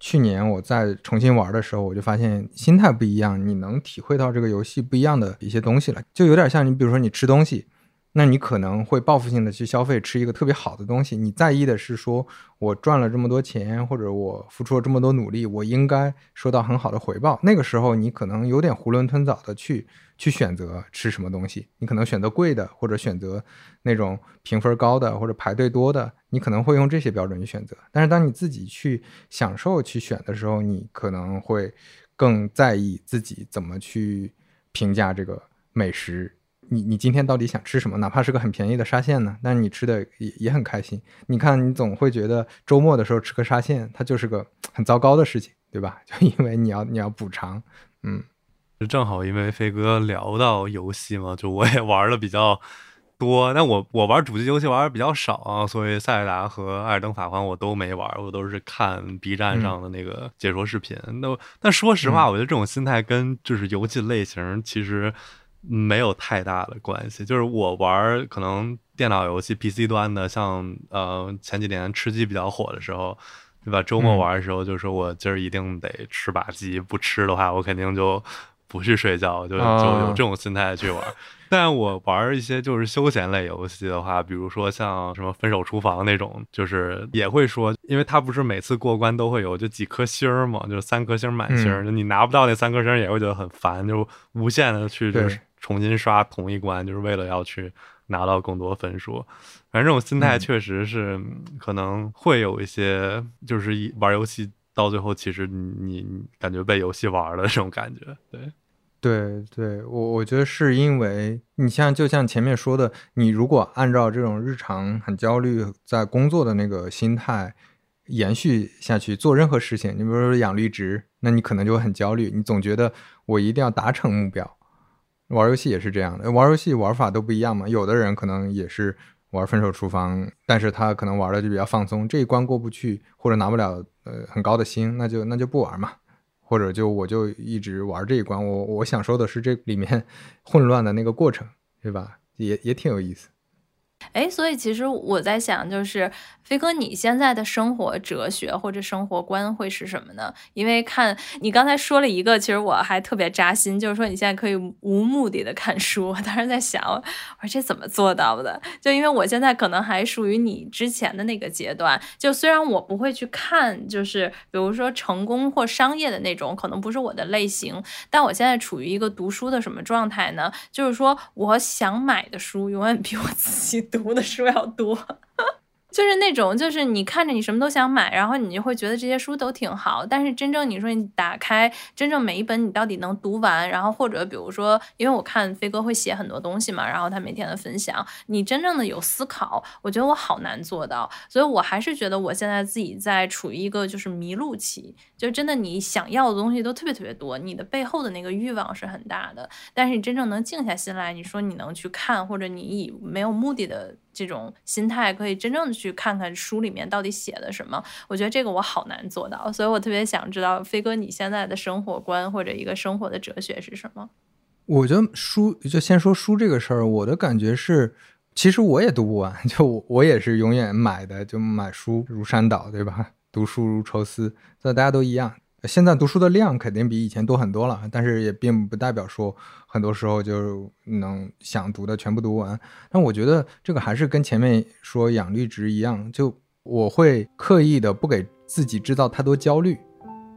去年我再重新玩的时候，我就发现心态不一样，你能体会到这个游戏不一样的一些东西了，就有点像你比如说你吃东西。那你可能会报复性的去消费，吃一个特别好的东西。你在意的是说，我赚了这么多钱，或者我付出了这么多努力，我应该收到很好的回报。那个时候，你可能有点囫囵吞枣的去去选择吃什么东西。你可能选择贵的，或者选择那种评分高的，或者排队多的。你可能会用这些标准去选择。但是当你自己去享受去选的时候，你可能会更在意自己怎么去评价这个美食。你你今天到底想吃什么？哪怕是个很便宜的沙县呢，但是你吃的也也很开心。你看，你总会觉得周末的时候吃个沙县，它就是个很糟糕的事情，对吧？就因为你要你要补偿，嗯，就正好因为飞哥聊到游戏嘛，就我也 玩的比较多，但我我玩主机游戏玩的比较少啊，所以塞尔达和艾尔登法环我都没玩，我都是看 B 站上的那个解说视频。那但说实话，我觉得这种心态跟就是游戏类型其实。没有太大的关系，就是我玩可能电脑游戏 PC 端的，像呃前几年吃鸡比较火的时候，对吧？周末玩的时候就说我今儿一定得吃把鸡，不吃的话我肯定就不去睡觉，就就有这种心态去玩。但我玩一些就是休闲类游戏的话，比如说像什么分手厨房那种，就是也会说，因为它不是每次过关都会有就几颗星儿嘛，就是三颗星满星，就你拿不到那三颗星也会觉得很烦，就无限的去就是。重新刷同一关，就是为了要去拿到更多分数。反正这种心态确实是可能会有一些，就是一玩游戏到最后，其实你感觉被游戏玩了这种感觉。对，对，对我我觉得是因为你像就像前面说的，你如果按照这种日常很焦虑在工作的那个心态延续下去做任何事情，你比如说养绿植，那你可能就会很焦虑，你总觉得我一定要达成目标。玩游戏也是这样的，玩游戏玩法都不一样嘛。有的人可能也是玩分手厨房，但是他可能玩的就比较放松，这一关过不去或者拿不了呃很高的星，那就那就不玩嘛。或者就我就一直玩这一关，我我享受的是这里面 混乱的那个过程，对吧？也也挺有意思。哎，所以其实我在想，就是飞哥，你现在的生活哲学或者生活观会是什么呢？因为看你刚才说了一个，其实我还特别扎心，就是说你现在可以无目的的看书。我当时在想，我说这怎么做到的？就因为我现在可能还属于你之前的那个阶段，就虽然我不会去看，就是比如说成功或商业的那种，可能不是我的类型，但我现在处于一个读书的什么状态呢？就是说我想买的书永远比我自己。读的书要多。就是那种，就是你看着你什么都想买，然后你就会觉得这些书都挺好。但是真正你说你打开，真正每一本你到底能读完，然后或者比如说，因为我看飞哥会写很多东西嘛，然后他每天的分享，你真正的有思考，我觉得我好难做到。所以我还是觉得我现在自己在处于一个就是迷路期，就真的你想要的东西都特别特别多，你的背后的那个欲望是很大的，但是你真正能静下心来，你说你能去看，或者你以没有目的的。这种心态可以真正的去看看书里面到底写的什么，我觉得这个我好难做到，所以我特别想知道飞哥你现在的生活观或者一个生活的哲学是什么？我觉得书就先说书这个事儿，我的感觉是，其实我也读不完，就我我也是永远买的，就买书如山倒，对吧？读书如抽丝，这大家都一样。现在读书的量肯定比以前多很多了，但是也并不代表说很多时候就能想读的全部读完。但我觉得这个还是跟前面说养绿植一样，就我会刻意的不给自己制造太多焦虑。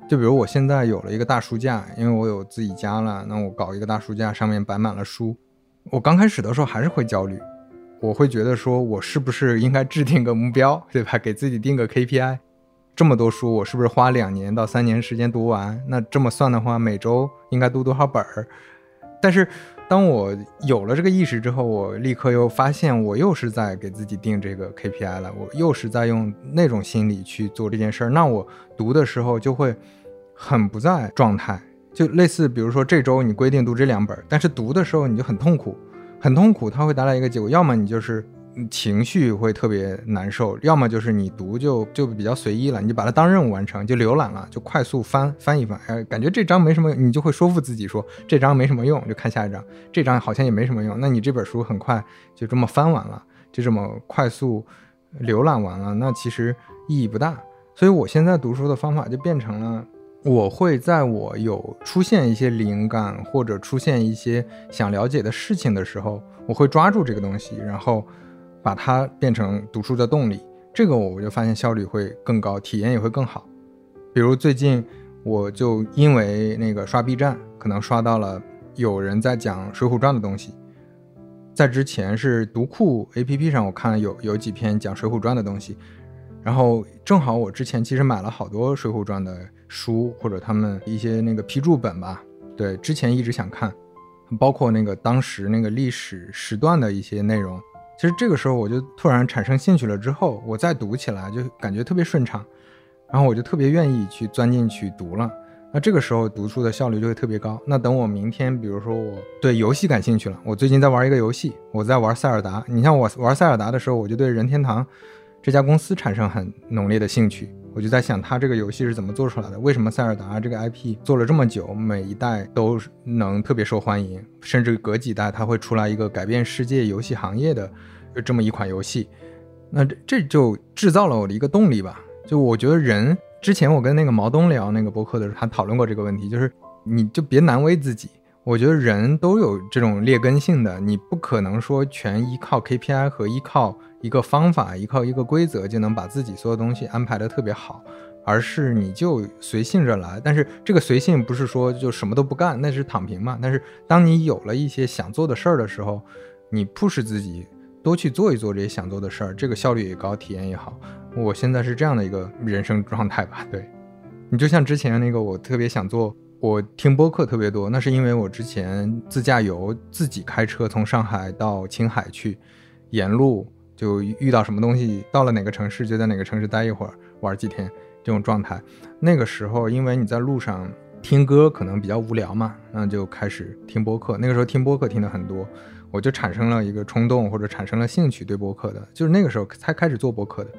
就比如我现在有了一个大书架，因为我有自己家了，那我搞一个大书架，上面摆满了书。我刚开始的时候还是会焦虑，我会觉得说我是不是应该制定个目标，对吧？给自己定个 KPI。这么多书，我是不是花两年到三年时间读完？那这么算的话，每周应该读多少本儿？但是当我有了这个意识之后，我立刻又发现，我又是在给自己定这个 KPI 了，我又是在用那种心理去做这件事儿。那我读的时候就会很不在状态，就类似，比如说这周你规定读这两本，但是读的时候你就很痛苦，很痛苦，它会带来一个结果，要么你就是。情绪会特别难受，要么就是你读就就比较随意了，你就把它当任务完成，就浏览了，就快速翻翻一翻，哎，感觉这章没什么，你就会说服自己说这章没什么用，就看下一章，这章好像也没什么用，那你这本书很快就这么翻完了，就这么快速浏览完了，那其实意义不大。所以我现在读书的方法就变成了，我会在我有出现一些灵感或者出现一些想了解的事情的时候，我会抓住这个东西，然后。把它变成读书的动力，这个我就发现效率会更高，体验也会更好。比如最近我就因为那个刷 B 站，可能刷到了有人在讲《水浒传》的东西，在之前是读库 APP 上我看了有有几篇讲《水浒传》的东西，然后正好我之前其实买了好多《水浒传》的书或者他们一些那个批注本吧，对，之前一直想看，包括那个当时那个历史时段的一些内容。其实这个时候我就突然产生兴趣了，之后我再读起来就感觉特别顺畅，然后我就特别愿意去钻进去读了。那这个时候读书的效率就会特别高。那等我明天，比如说我对游戏感兴趣了，我最近在玩一个游戏，我在玩塞尔达。你像我玩塞尔达的时候，我就对任天堂这家公司产生很浓烈的兴趣。我就在想，它这个游戏是怎么做出来的？为什么塞尔达这个 IP 做了这么久，每一代都能特别受欢迎，甚至隔几代它会出来一个改变世界游戏行业的这么一款游戏？那这这就制造了我的一个动力吧。就我觉得人，之前我跟那个毛东聊那个博客的时候，他讨论过这个问题，就是你就别难为自己。我觉得人都有这种劣根性的，你不可能说全依靠 KPI 和依靠。一个方法，依靠一个规则就能把自己所有东西安排的特别好，而是你就随性着来。但是这个随性不是说就什么都不干，那是躺平嘛。但是当你有了一些想做的事儿的时候，你 push 自己多去做一做这些想做的事儿，这个效率也高，体验也好。我现在是这样的一个人生状态吧。对你就像之前那个，我特别想做，我听播客特别多，那是因为我之前自驾游，自己开车从上海到青海去，沿路。就遇到什么东西，到了哪个城市就在哪个城市待一会儿，玩几天这种状态。那个时候，因为你在路上听歌可能比较无聊嘛，那就开始听播客。那个时候听播客听的很多，我就产生了一个冲动或者产生了兴趣对播客的，就是那个时候才开始做播客的。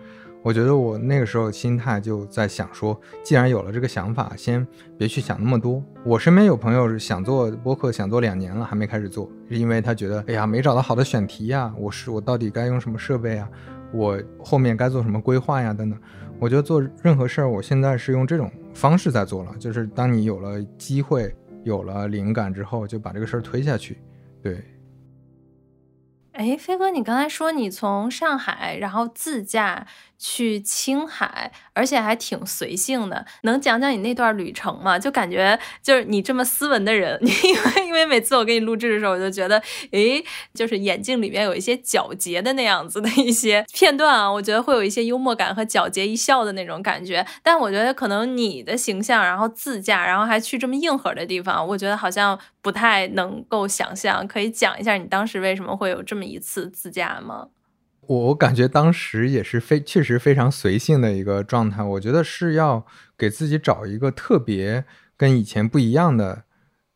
我觉得我那个时候心态就在想说，既然有了这个想法，先别去想那么多。我身边有朋友想做播客，想做两年了还没开始做，是因为他觉得，哎呀，没找到好的选题呀，我是我到底该用什么设备啊？我后面该做什么规划呀？等等。我觉得做任何事儿，我现在是用这种方式在做了，就是当你有了机会、有了灵感之后，就把这个事儿推下去，对。哎，飞哥，你刚才说你从上海然后自驾去青海，而且还挺随性的，能讲讲你那段旅程吗？就感觉就是你这么斯文的人，因为因为每次我给你录制的时候，我就觉得，哎，就是眼镜里面有一些皎洁的那样子的一些片段啊，我觉得会有一些幽默感和皎洁一笑的那种感觉。但我觉得可能你的形象，然后自驾，然后还去这么硬核的地方，我觉得好像。不太能够想象，可以讲一下你当时为什么会有这么一次自驾吗？我我感觉当时也是非确实非常随性的一个状态。我觉得是要给自己找一个特别跟以前不一样的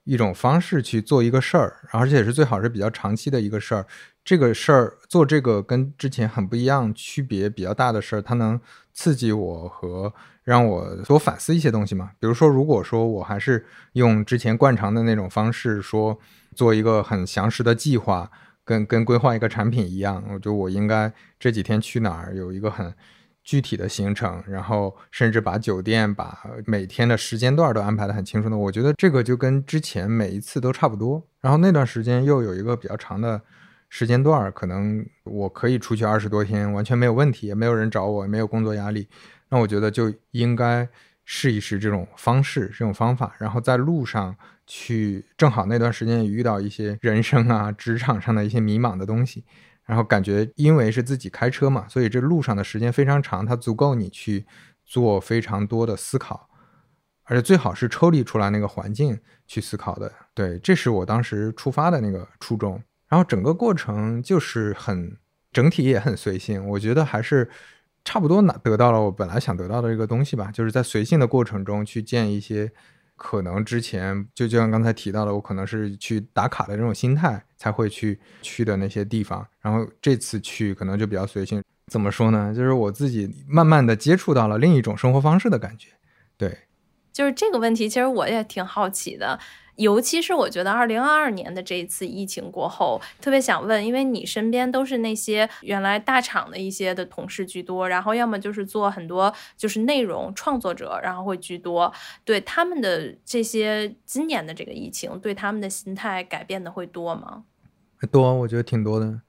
一种方式去做一个事儿，而且是最好是比较长期的一个事儿。这个事儿做这个跟之前很不一样、区别比较大的事儿，它能刺激我和。让我多反思一些东西嘛，比如说，如果说我还是用之前惯常的那种方式说做一个很详实的计划，跟跟规划一个产品一样，我觉得我应该这几天去哪儿，有一个很具体的行程，然后甚至把酒店、把每天的时间段都安排的很清楚的，我觉得这个就跟之前每一次都差不多。然后那段时间又有一个比较长的时间段，可能我可以出去二十多天，完全没有问题，也没有人找我，也没有工作压力。那我觉得就应该试一试这种方式、这种方法，然后在路上去，正好那段时间也遇到一些人生啊、职场上的一些迷茫的东西。然后感觉，因为是自己开车嘛，所以这路上的时间非常长，它足够你去做非常多的思考，而且最好是抽离出来那个环境去思考的。对，这是我当时出发的那个初衷。然后整个过程就是很整体也很随性，我觉得还是差不多拿得到了我本来想得到的一个东西吧，就是在随性的过程中去见一些。可能之前就就像刚才提到的，我可能是去打卡的这种心态才会去去的那些地方，然后这次去可能就比较随性。怎么说呢？就是我自己慢慢的接触到了另一种生活方式的感觉。对，就是这个问题，其实我也挺好奇的。尤其是我觉得二零二二年的这一次疫情过后，特别想问，因为你身边都是那些原来大厂的一些的同事居多，然后要么就是做很多就是内容创作者，然后会居多。对他们的这些今年的这个疫情，对他们的心态改变的会多吗？多，我觉得挺多的。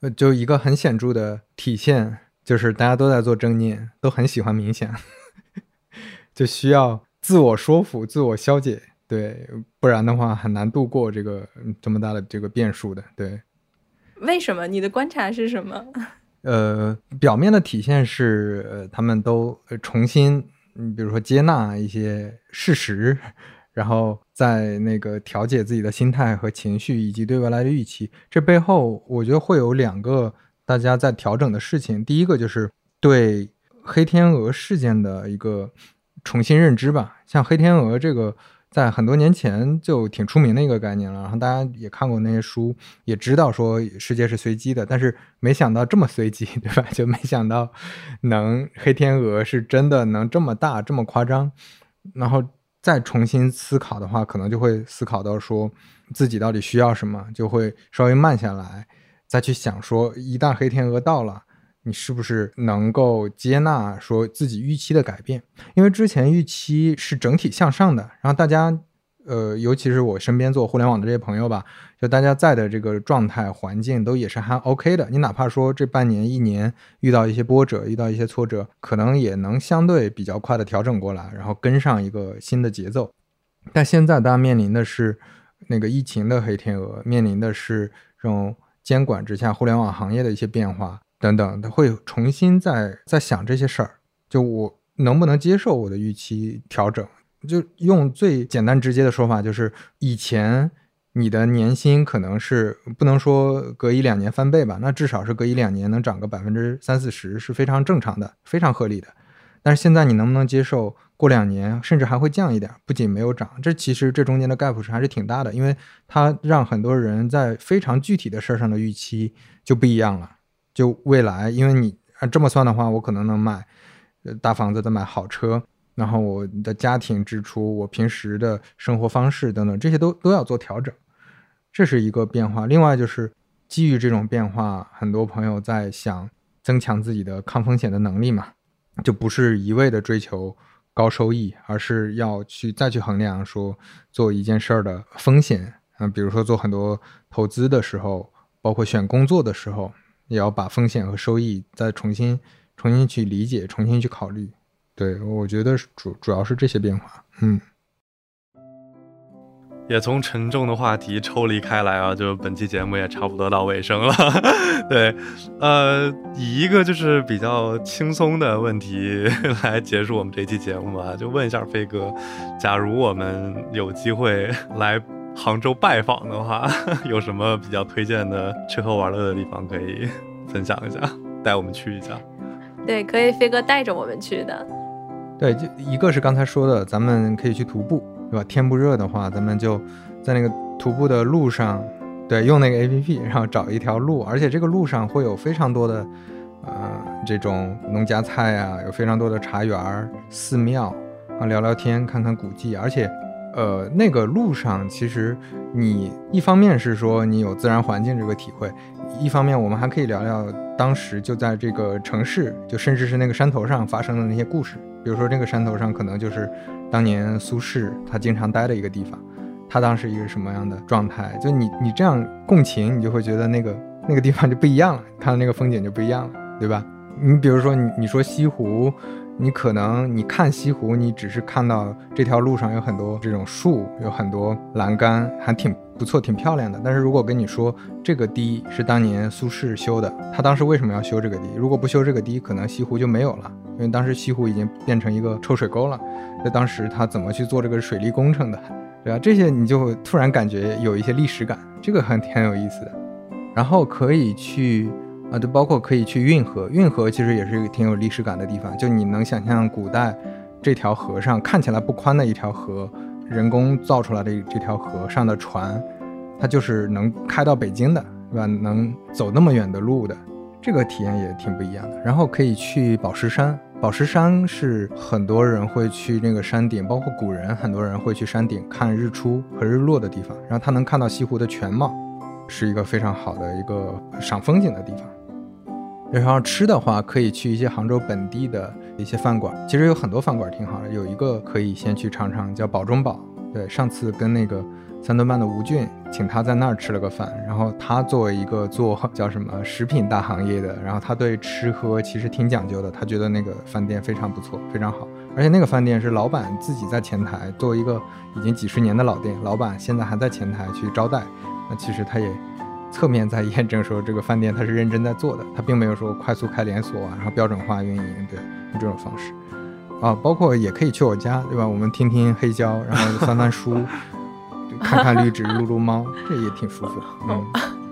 呃，就一个很显著的体现，就是大家都在做正念，都很喜欢冥想，就需要自我说服、自我消解。对，不然的话很难度过这个这么大的这个变数的。对，为什么？你的观察是什么？呃，表面的体现是，呃，他们都重新，嗯，比如说接纳一些事实，然后在那个调节自己的心态和情绪，以及对未来的预期。这背后，我觉得会有两个大家在调整的事情。第一个就是对黑天鹅事件的一个重新认知吧，像黑天鹅这个。在很多年前就挺出名的一个概念了，然后大家也看过那些书，也知道说世界是随机的，但是没想到这么随机，对吧？就没想到能黑天鹅是真的能这么大这么夸张，然后再重新思考的话，可能就会思考到说自己到底需要什么，就会稍微慢下来，再去想说一旦黑天鹅到了。你是不是能够接纳说自己预期的改变？因为之前预期是整体向上的，然后大家，呃，尤其是我身边做互联网的这些朋友吧，就大家在的这个状态环境都也是还 OK 的。你哪怕说这半年一年遇到一些波折，遇到一些挫折，可能也能相对比较快的调整过来，然后跟上一个新的节奏。但现在大家面临的是那个疫情的黑天鹅，面临的是这种监管之下互联网行业的一些变化。等等，他会重新再再想这些事儿，就我能不能接受我的预期调整？就用最简单直接的说法，就是以前你的年薪可能是不能说隔一两年翻倍吧，那至少是隔一两年能涨个百分之三四十是非常正常的，非常合理的。但是现在你能不能接受过两年甚至还会降一点？不仅没有涨，这其实这中间的 gap 是还是挺大的，因为它让很多人在非常具体的事儿上的预期就不一样了。就未来，因为你按这么算的话，我可能能买大房子，再买好车，然后我的家庭支出、我平时的生活方式等等，这些都都要做调整，这是一个变化。另外就是基于这种变化，很多朋友在想增强自己的抗风险的能力嘛，就不是一味的追求高收益，而是要去再去衡量说做一件事儿的风险啊，比如说做很多投资的时候，包括选工作的时候。也要把风险和收益再重新、重新去理解、重新去考虑。对我觉得主主要是这些变化。嗯，也从沉重的话题抽离开来啊，就本期节目也差不多到尾声了。对，呃，以一个就是比较轻松的问题 来结束我们这期节目吧，就问一下飞哥，假如我们有机会来。杭州拜访的话，有什么比较推荐的吃喝玩乐的地方可以分享一下，带我们去一下？对，可以飞哥带着我们去的。对，就一个是刚才说的，咱们可以去徒步，对吧？天不热的话，咱们就在那个徒步的路上，对，用那个 A P P，然后找一条路，而且这个路上会有非常多的，呃，这种农家菜啊，有非常多的茶园、寺庙啊，聊聊天，看看古迹，而且。呃，那个路上其实你一方面是说你有自然环境这个体会，一方面我们还可以聊聊当时就在这个城市，就甚至是那个山头上发生的那些故事。比如说这个山头上可能就是当年苏轼他经常待的一个地方，他当时一个什么样的状态？就你你这样共情，你就会觉得那个那个地方就不一样了，看到那个风景就不一样了，对吧？你比如说你你说西湖。你可能你看西湖，你只是看到这条路上有很多这种树，有很多栏杆，还挺不错，挺漂亮的。但是如果跟你说这个堤是当年苏轼修的，他当时为什么要修这个堤？如果不修这个堤，可能西湖就没有了，因为当时西湖已经变成一个臭水沟了。那当时他怎么去做这个水利工程的，对吧？这些你就突然感觉有一些历史感，这个很挺有意思的。然后可以去。啊，就包括可以去运河，运河其实也是一个挺有历史感的地方。就你能想象古代这条河上看起来不宽的一条河，人工造出来的这条河上的船，它就是能开到北京的，对吧？能走那么远的路的，这个体验也挺不一样的。然后可以去宝石山，宝石山是很多人会去那个山顶，包括古人很多人会去山顶看日出和日落的地方，然后他能看到西湖的全貌，是一个非常好的一个赏风景的地方。然后吃的话，可以去一些杭州本地的一些饭馆，其实有很多饭馆挺好的。有一个可以先去尝尝，叫宝中宝。对，上次跟那个三顿半的吴俊，请他在那儿吃了个饭。然后他作为一个做叫什么食品大行业的，然后他对吃喝其实挺讲究的。他觉得那个饭店非常不错，非常好。而且那个饭店是老板自己在前台，作为一个已经几十年的老店，老板现在还在前台去招待。那其实他也。侧面在验证说，这个饭店它是认真在做的，它并没有说快速开连锁啊，然后标准化运营，对，用这种方式啊，包括也可以去我家，对吧？我们听听黑胶，然后翻翻书，看看绿植，撸撸猫，这也挺舒服的，嗯。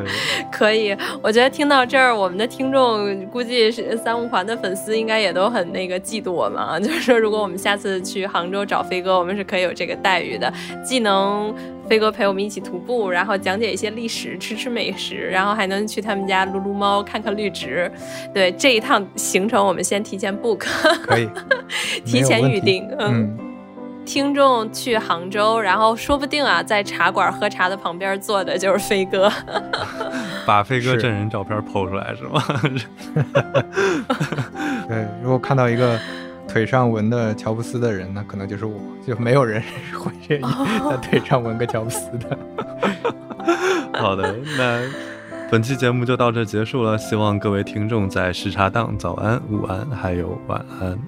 可以，我觉得听到这儿，我们的听众估计是三五环的粉丝，应该也都很那个嫉妒我们啊。就是说，如果我们下次去杭州找飞哥，我们是可以有这个待遇的，既能飞哥陪我们一起徒步，然后讲解一些历史，吃吃美食，然后还能去他们家撸撸猫，看看绿植。对这一趟行程，我们先提前 book，可以 提前预定，嗯。听众去杭州，然后说不定啊，在茶馆喝茶的旁边坐的就是飞哥，把飞哥真人照片剖出来是吗？对，如果看到一个腿上纹的乔布斯的人，那可能就是我，就没有人会愿意在腿上纹个乔布斯的。好的，那本期节目就到这结束了，希望各位听众在时差档早安、午安还有晚安。